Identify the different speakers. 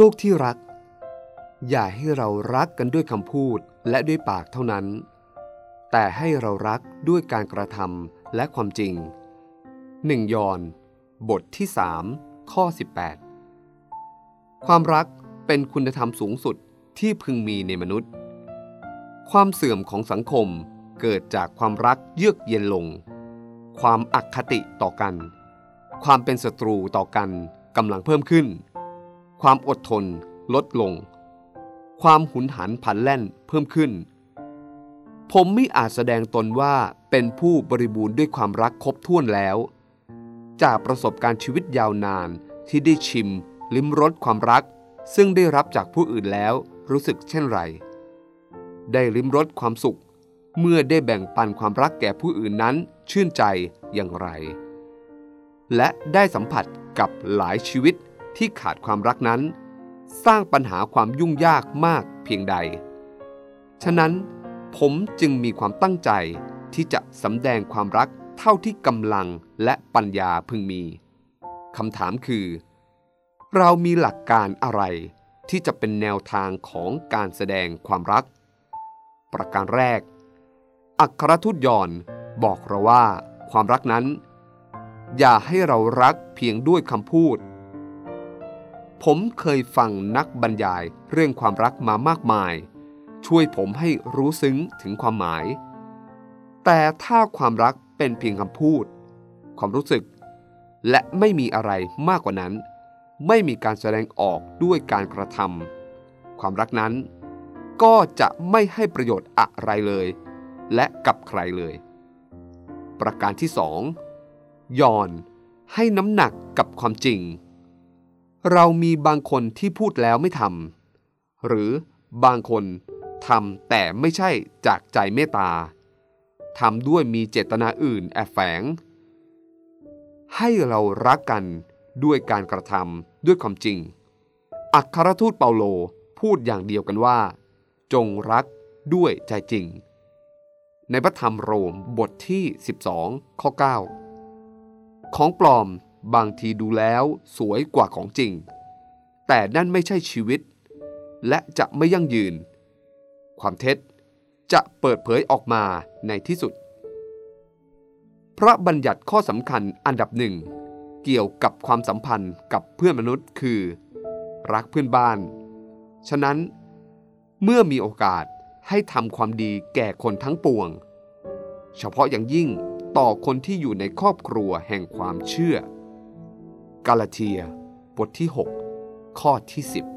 Speaker 1: ลูกที่รัก อย่าให้เรารักกันด้วยคำพูดและด้วยปากเท่านั้น แต่ให้เรารักด้วยการกระทำและความจริงหนึ่งยอน บทที่สามข้อ 18 ความรักเป็นคุณธรรมสูงสุดที่พึงมีในมนุษย์ ความเสื่อมของสังคมเกิดจากความรักเยือกเย็นลง ความอคติต่อกัน ความเป็นศัตรูต่อกันกำลังเพิ่มขึ้น ความอดทนลดลง ความหุนหันผันแล่นเพิ่มขึ้น ผมไม่อาจแสดงตนว่าเป็นผู้บริบูรณ์ด้วยความรักครบถ้วนแล้ว จากประสบการณ์ชีวิตยาวนานที่ได้ชิม ลิ้มรสความรัก ซึ่งได้รับจากผู้อื่นแล้วรู้สึกเช่นไร ได้ลิ้มรสความสุข เมื่อได้แบ่งปันความรักแก่ผู้อื่นนั้นชื่นใจอย่างไร และได้สัมผัสกับหลายชีวิต ที่ขาดความรักนั้น สร้างปัญหาความยุ่งยากมากเพียงใด ฉะนั้นผมจึงมีความตั้งใจที่จะสำแดงความรักเท่าที่กำลังและปัญญาพึงมีคำถามคือ เรามีหลักการอะไรที่จะเป็นแนวทางของการแสดงความรัก ประการแรก อัครทูตยอนบอกเราว่า ความรักนั้น อย่าให้เรารักเพียงด้วยคำพูด ผมเคยฟังนักบรรยายเรื่องความรักมามากมาย ช่วยผมให้รู้ซึ้งถึงความหมาย แต่ถ้าความรักเป็นเพียงคำพูด ความรู้สึก และไม่มีอะไรมากกว่านั้น ไม่มีการแสดงออกด้วยการกระทำความรักนั้น ก็จะไม่ให้ประโยชน์อะไรเลย และกับใครเลย ประการที่สองยอนให้น้ำหนักกับความจริง เรามีบางคนที่พูดแล้วไม่ทำหรือบางคนทำแต่ไม่ใช่จากใจเมตตาทำด้วยมีเจตนาอื่นแอบแฝง ให้เรารักกันด้วยการกระทำด้วยความจริง อัครทูตเปาโลพูดอย่างเดียวกันว่า จงรักด้วยใจจริง ในพระธรรมโรมบทที่ 12 ข้อ 9 ของปลอม บางทีดูแล้วสวยกว่าของจริง แต่นั่นไม่ใช่ชีวิต และจะไม่ยั่งยืน ความเท็จจะเปิดเผยออกมาในที่สุด พระบัญญัติข้อสำคัญอันดับหนึ่งเกี่ยวกับความสัมพันธ์กับเพื่อนมนุษย์คือ รักเพื่อนบ้าน ฉะนั้นเมื่อมีโอกาสให้ทำความดีแก่คนทั้งปวง เฉพาะอย่างยิ่งต่อคนที่อยู่ในครอบครัวแห่งความเชื่อ กาลาเทีย บทที่ 6 ข้อที่ 10